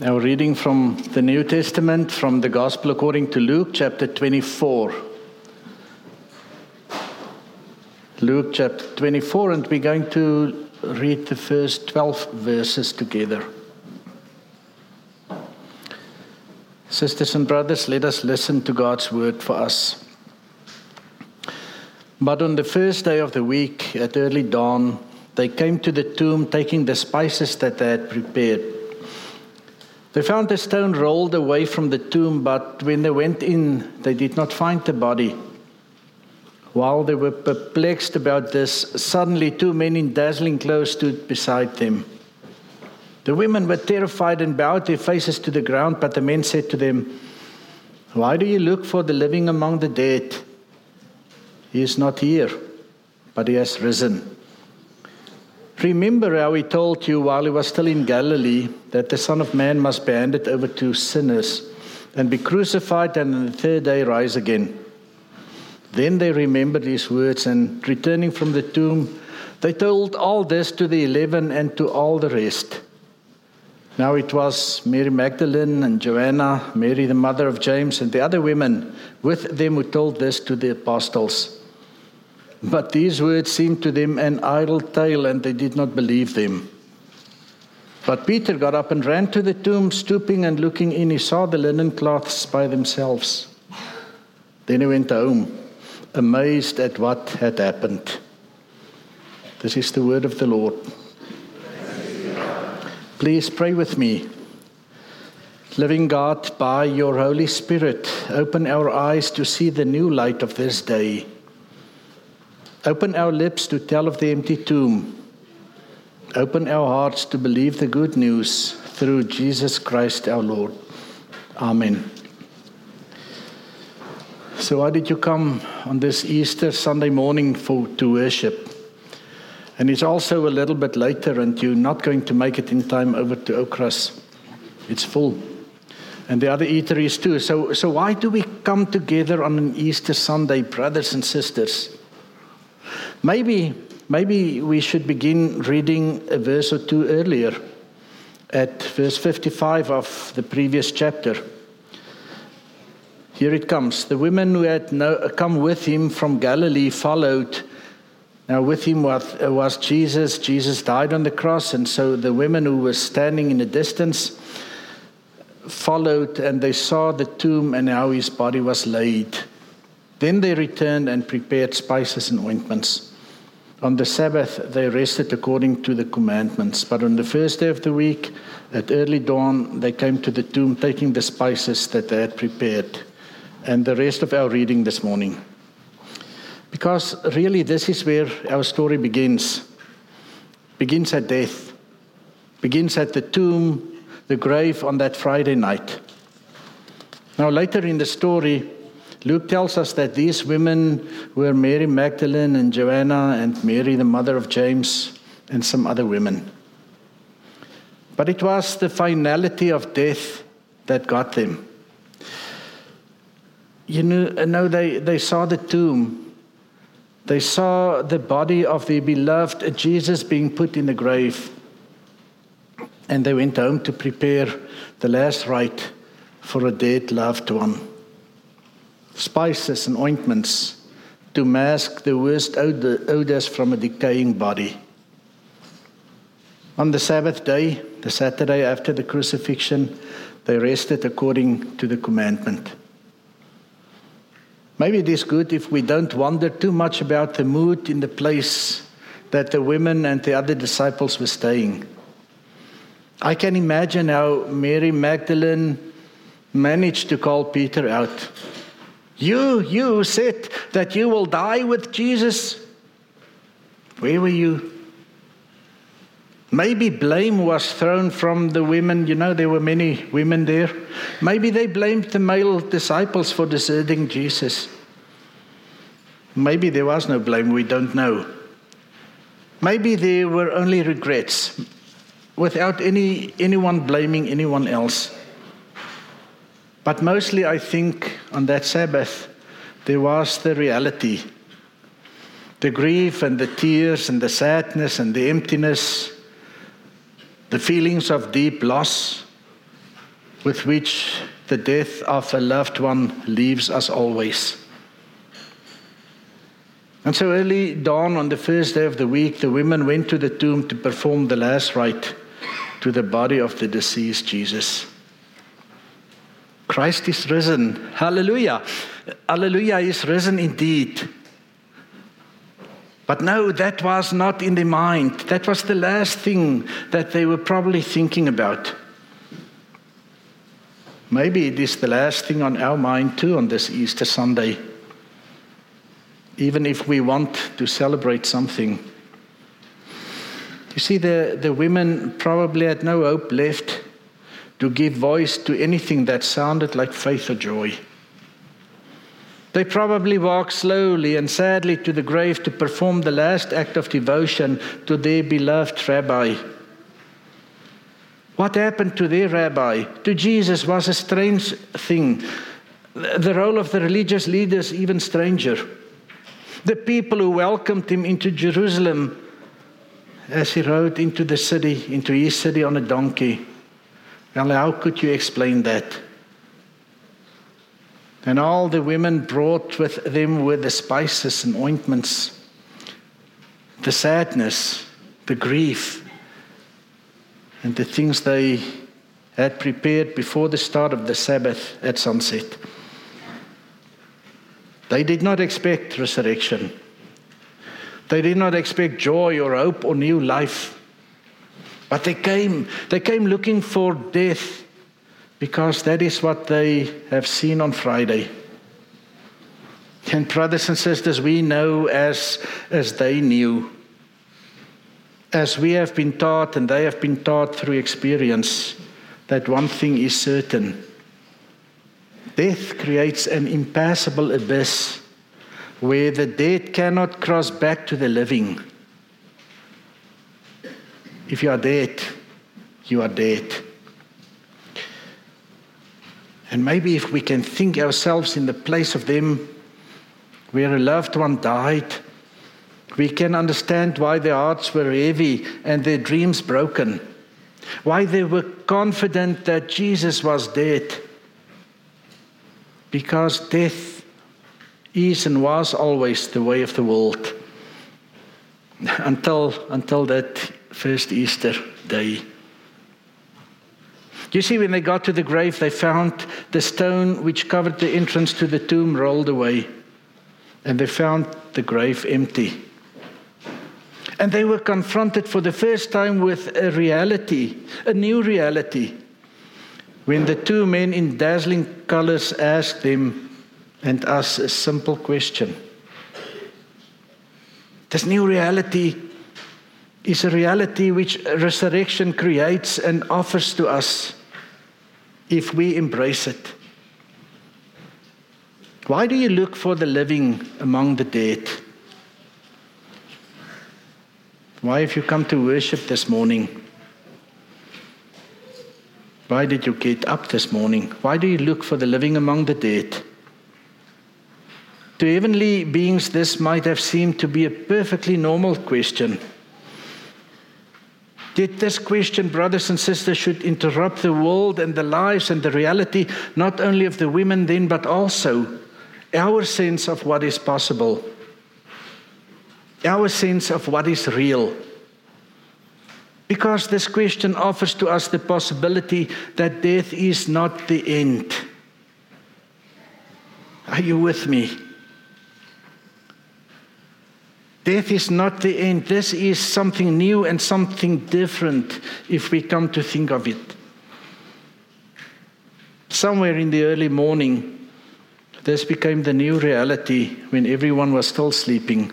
Now, reading from the New Testament, from the Gospel according to Luke, chapter 24. Luke chapter 24, and we're going to read the first 12 verses together. Sisters and brothers, let us listen to God's word for us. But on the first day of the week, at early dawn, they came to the tomb taking the spices that they had prepared. They found the stone rolled away from the tomb, but when they went in, they did not find the body. While they were perplexed about this, suddenly two men in dazzling clothes stood beside them. The women were terrified and bowed their faces to the ground, but the men said to them, Why do you look for the living among the dead? He is not here, but he has risen. Remember how he told you while he was still in Galilee that the Son of Man must be handed over to sinners and be crucified and on the third day rise again. Then they remembered his words and returning from the tomb, they told all this to the eleven and to all the rest. Now it was Mary Magdalene and Joanna, Mary the mother of James, and the other women with them who told this to the apostles. But these words seemed to them an idle tale, and they did not believe them. But Peter got up and ran to the tomb, stooping and looking in. He saw the linen cloths by themselves. Then he went home, amazed at what had happened. This is the word of the Lord. Please pray with me. Living God, by your Holy Spirit, open our eyes to see the new light of this day. Open our lips to tell of the empty tomb. Open our hearts to believe the good news through Jesus Christ our Lord. Amen. So, why did you come on this Easter Sunday morning for, to worship? And it's also a little bit later, and you're not going to make it in time over to Okras. It's full. And the other eateries too. So, so why do we come together on an Easter Sunday, brothers and sisters? Maybe, maybe we should begin reading a verse or two earlier at verse 55 of the previous chapter. Here it comes. The women who had come with him from Galilee followed. Now, with him was, was Jesus. Jesus died on the cross, and so the women who were standing in the distance followed, and they saw the tomb and how his body was laid. Then they returned and prepared spices and ointments. On the Sabbath, they rested according to the commandments. But on the first day of the week, at early dawn, they came to the tomb taking the spices that they had prepared. And the rest of our reading this morning. Because really, this is where our story begins. Begins at death, begins at the tomb, the grave on that Friday night. Now, later in the story, Luke tells us that these women were Mary Magdalene and Joanna and Mary, the mother of James, and some other women. But it was the finality of death that got them. You know, uh, know they, they saw the tomb. They saw the body of the beloved Jesus being put in the grave. And they went home to prepare the last rite for a dead loved one spices and ointments to mask the worst odors from a decaying body. On the Sabbath day, the Saturday after the crucifixion, they rested according to the commandment. Maybe it is good if we don't wonder too much about the mood in the place that the women and the other disciples were staying. I can imagine how Mary Magdalene managed to call Peter out you, you said that you will die with Jesus. Where were you? Maybe blame was thrown from the women. You know, there were many women there. Maybe they blamed the male disciples for deserting Jesus. Maybe there was no blame, we don't know. Maybe there were only regrets without any, anyone blaming anyone else. But mostly, I think on that Sabbath, there was the reality the grief and the tears and the sadness and the emptiness, the feelings of deep loss with which the death of a loved one leaves us always. And so early dawn on the first day of the week, the women went to the tomb to perform the last rite to the body of the deceased Jesus. Christ is risen. Hallelujah. Hallelujah is risen indeed. But no, that was not in their mind. That was the last thing that they were probably thinking about. Maybe it is the last thing on our mind too on this Easter Sunday. Even if we want to celebrate something. You see, the, the women probably had no hope left to give voice to anything that sounded like faith or joy. They probably walked slowly and sadly to the grave to perform the last act of devotion to their beloved rabbi. What happened to their rabbi, to Jesus, was a strange thing. The role of the religious leaders, even stranger. The people who welcomed him into Jerusalem as he rode into the city, into his city on a donkey. Well, how could you explain that? And all the women brought with them were the spices and ointments, the sadness, the grief, and the things they had prepared before the start of the Sabbath at sunset. They did not expect resurrection. They did not expect joy or hope or new life. But they came, they came looking for death because that is what they have seen on Friday. And brothers and sisters, we know as, as they knew, as we have been taught and they have been taught through experience, that one thing is certain death creates an impassable abyss where the dead cannot cross back to the living. If you are dead, you are dead. And maybe if we can think ourselves in the place of them where a loved one died, we can understand why their hearts were heavy and their dreams broken, why they were confident that Jesus was dead. Because death is and was always the way of the world until, until that first Easter day. You see, when they got to the grave, they found the stone which covered the entrance to the tomb rolled away, and they found the grave empty. And they were confronted for the first time with a reality, a new reality, when the two men in dazzling colors asked them and us a simple question. This new reality is a reality which resurrection creates and offers to us if we embrace it. Why do you look for the living among the dead? Why have you come to worship this morning? Why did you get up this morning? Why do you look for the living among the dead? To heavenly beings, this might have seemed to be a perfectly normal question. Yet this question, brothers and sisters, should interrupt the world and the lives and the reality not only of the women then, but also our sense of what is possible, our sense of what is real. Because this question offers to us the possibility that death is not the end. Are you with me? Death is not the end. This is something new and something different if we come to think of it. Somewhere in the early morning, this became the new reality when everyone was still sleeping.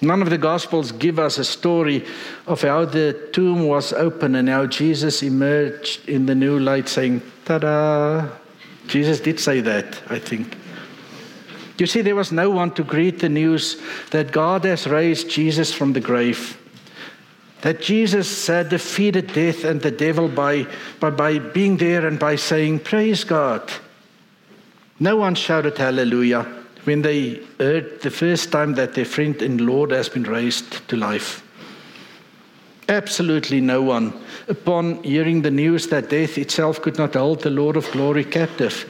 None of the Gospels give us a story of how the tomb was open and how Jesus emerged in the new light saying, Ta da! Jesus did say that, I think. You see, there was no one to greet the news that God has raised Jesus from the grave. That Jesus had defeated death and the devil by, by, by being there and by saying, Praise God. No one shouted hallelujah when they heard the first time that their friend and Lord has been raised to life. Absolutely no one, upon hearing the news that death itself could not hold the Lord of glory captive,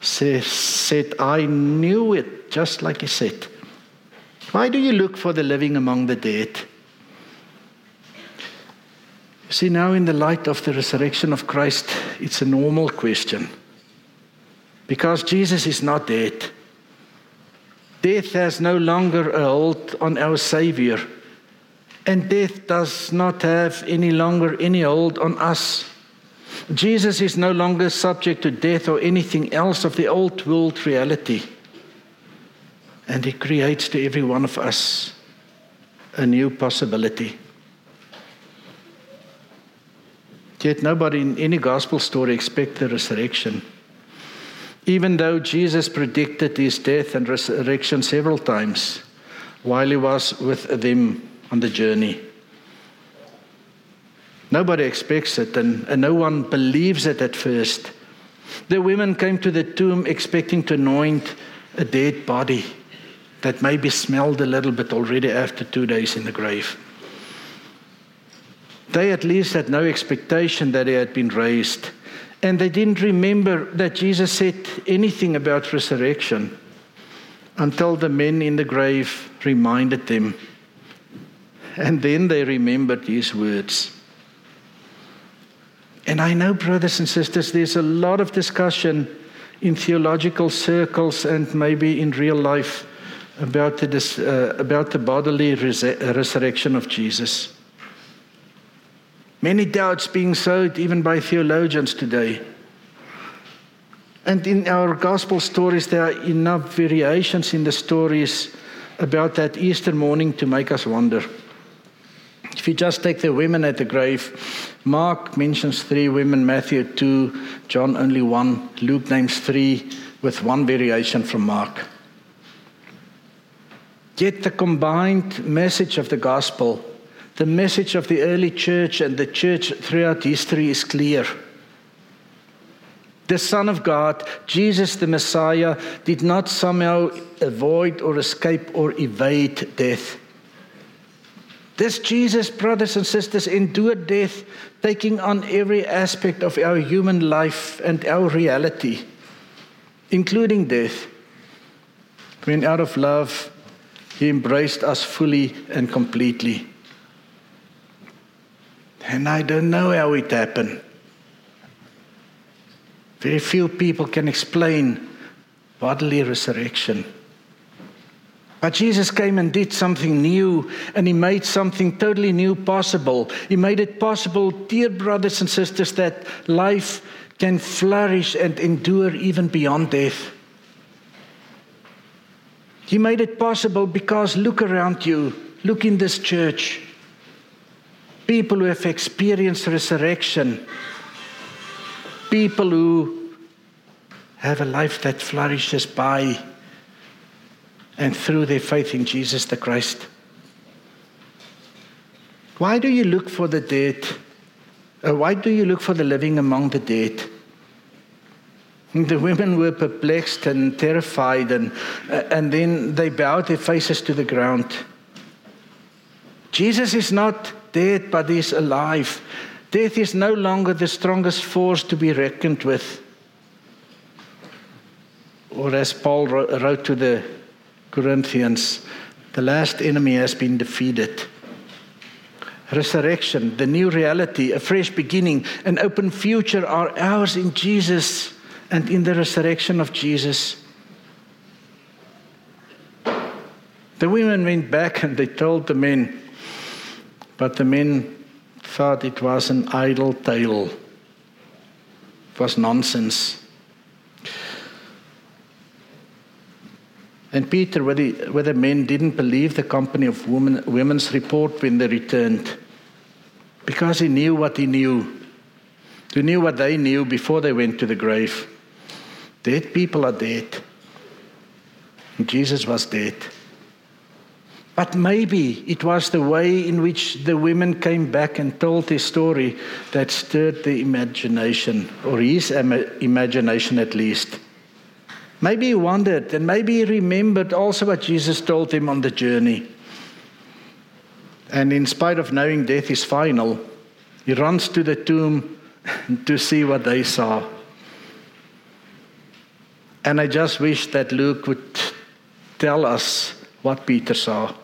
said, I knew it, just like he said. Why do you look for the living among the dead? See, now in the light of the resurrection of Christ, it's a normal question. Because Jesus is not dead. Death has no longer a hold on our Savior. And death does not have any longer any hold on us. Jesus is no longer subject to death or anything else of the old world reality. And He creates to every one of us a new possibility. Yet nobody in any gospel story expects the resurrection. Even though Jesus predicted his death and resurrection several times while he was with them on the journey. Nobody expects it, and, and no one believes it at first. The women came to the tomb expecting to anoint a dead body that maybe smelled a little bit already after two days in the grave. They at least had no expectation that he had been raised. And they didn't remember that Jesus said anything about resurrection until the men in the grave reminded them. And then they remembered these words. And I know, brothers and sisters, there's a lot of discussion in theological circles and maybe in real life about the, uh, about the bodily res- resurrection of Jesus. Many doubts being sowed even by theologians today. And in our gospel stories, there are enough variations in the stories about that Easter morning to make us wonder. If you just take the women at the grave, Mark mentions three women, Matthew two, John only one, Luke names three, with one variation from Mark. Yet the combined message of the gospel the message of the early church and the church throughout history is clear. The Son of God, Jesus the Messiah, did not somehow avoid or escape or evade death. This Jesus, brothers and sisters, endured death, taking on every aspect of our human life and our reality, including death. When out of love, he embraced us fully and completely. And I don't know how it happened. Very few people can explain bodily resurrection. But Jesus came and did something new, and He made something totally new possible. He made it possible, dear brothers and sisters, that life can flourish and endure even beyond death. He made it possible because look around you, look in this church people who have experienced resurrection, people who have a life that flourishes by and through their faith in Jesus the Christ. Why do you look for the dead? Uh, why do you look for the living among the dead? The women were perplexed and terrified, and, uh, and then they bowed their faces to the ground. Jesus is not dead, but is alive. Death is no longer the strongest force to be reckoned with. Or as Paul wrote to the Corinthians, the last enemy has been defeated. Resurrection, the new reality, a fresh beginning, an open future are ours in Jesus and in the resurrection of Jesus. The women went back and they told the men, but the men thought it was an idle tale. It was nonsense. And Peter, whether, men didn't believe the company of women, women's report when they returned, because he knew what he knew. He knew what they knew before they went to the grave. Dead people are dead. And Jesus was dead. But maybe it was the way in which the women came back and told their story that stirred the imagination, or his imagination at least. Maybe he wondered, and maybe he remembered also what Jesus told him on the journey. And in spite of knowing death is final, he runs to the tomb to see what they saw. And I just wish that Luke would tell us what Peter saw.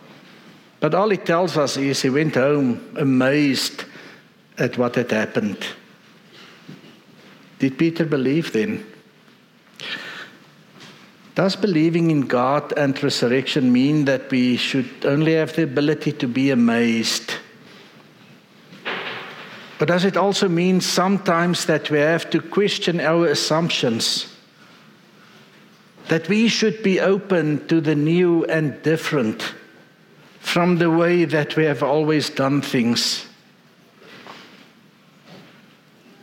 But all he tells us is he went home amazed at what had happened. Did Peter believe then? Does believing in God and resurrection mean that we should only have the ability to be amazed? But does it also mean sometimes that we have to question our assumptions? That we should be open to the new and different from the way that we have always done things?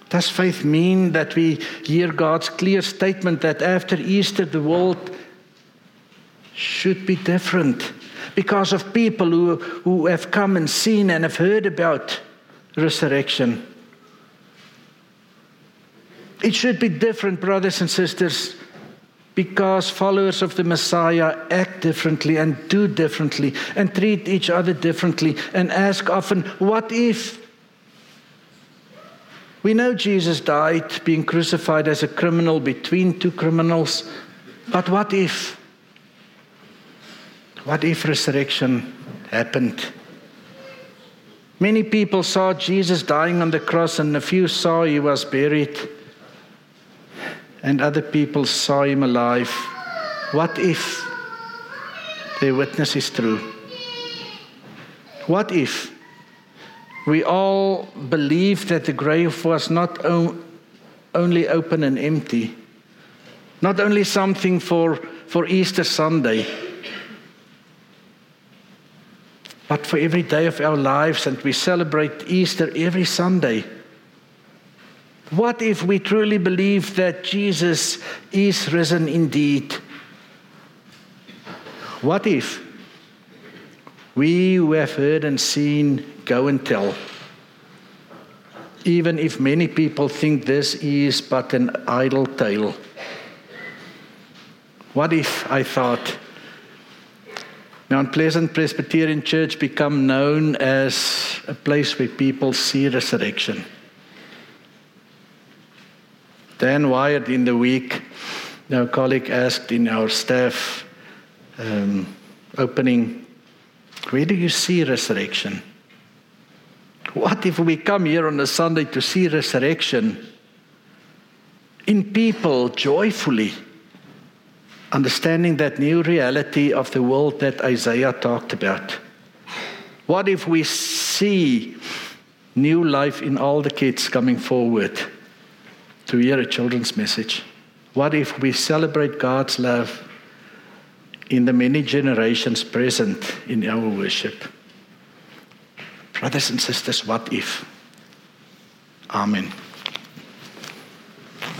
Does faith mean that we hear God's clear statement that after Easter the world should be different because of people who, who have come and seen and have heard about resurrection? It should be different, brothers and sisters, because followers of the Messiah act differently and do differently and treat each other differently and ask often, What if? We know Jesus died being crucified as a criminal between two criminals, but what if? What if resurrection happened? Many people saw Jesus dying on the cross, and a few saw he was buried, and other people saw him alive. What if their witness is true? What if we all believe that the grave was not only open and empty, not only something for, for Easter Sunday, but for every day of our lives, and we celebrate Easter every Sunday. What if we truly believe that Jesus is risen indeed? What if we who have heard and seen go and tell. Even if many people think this is but an idle tale. What if I thought Mount Pleasant Presbyterian Church become known as a place where people see resurrection? Dan Wyatt in the week, our colleague asked in our staff um, opening, where do you see resurrection? What if we come here on a Sunday to see resurrection in people joyfully, understanding that new reality of the world that Isaiah talked about? What if we see new life in all the kids coming forward to hear a children's message? What if we celebrate God's love in the many generations present in our worship? Brothers and sisters, what if? Amen.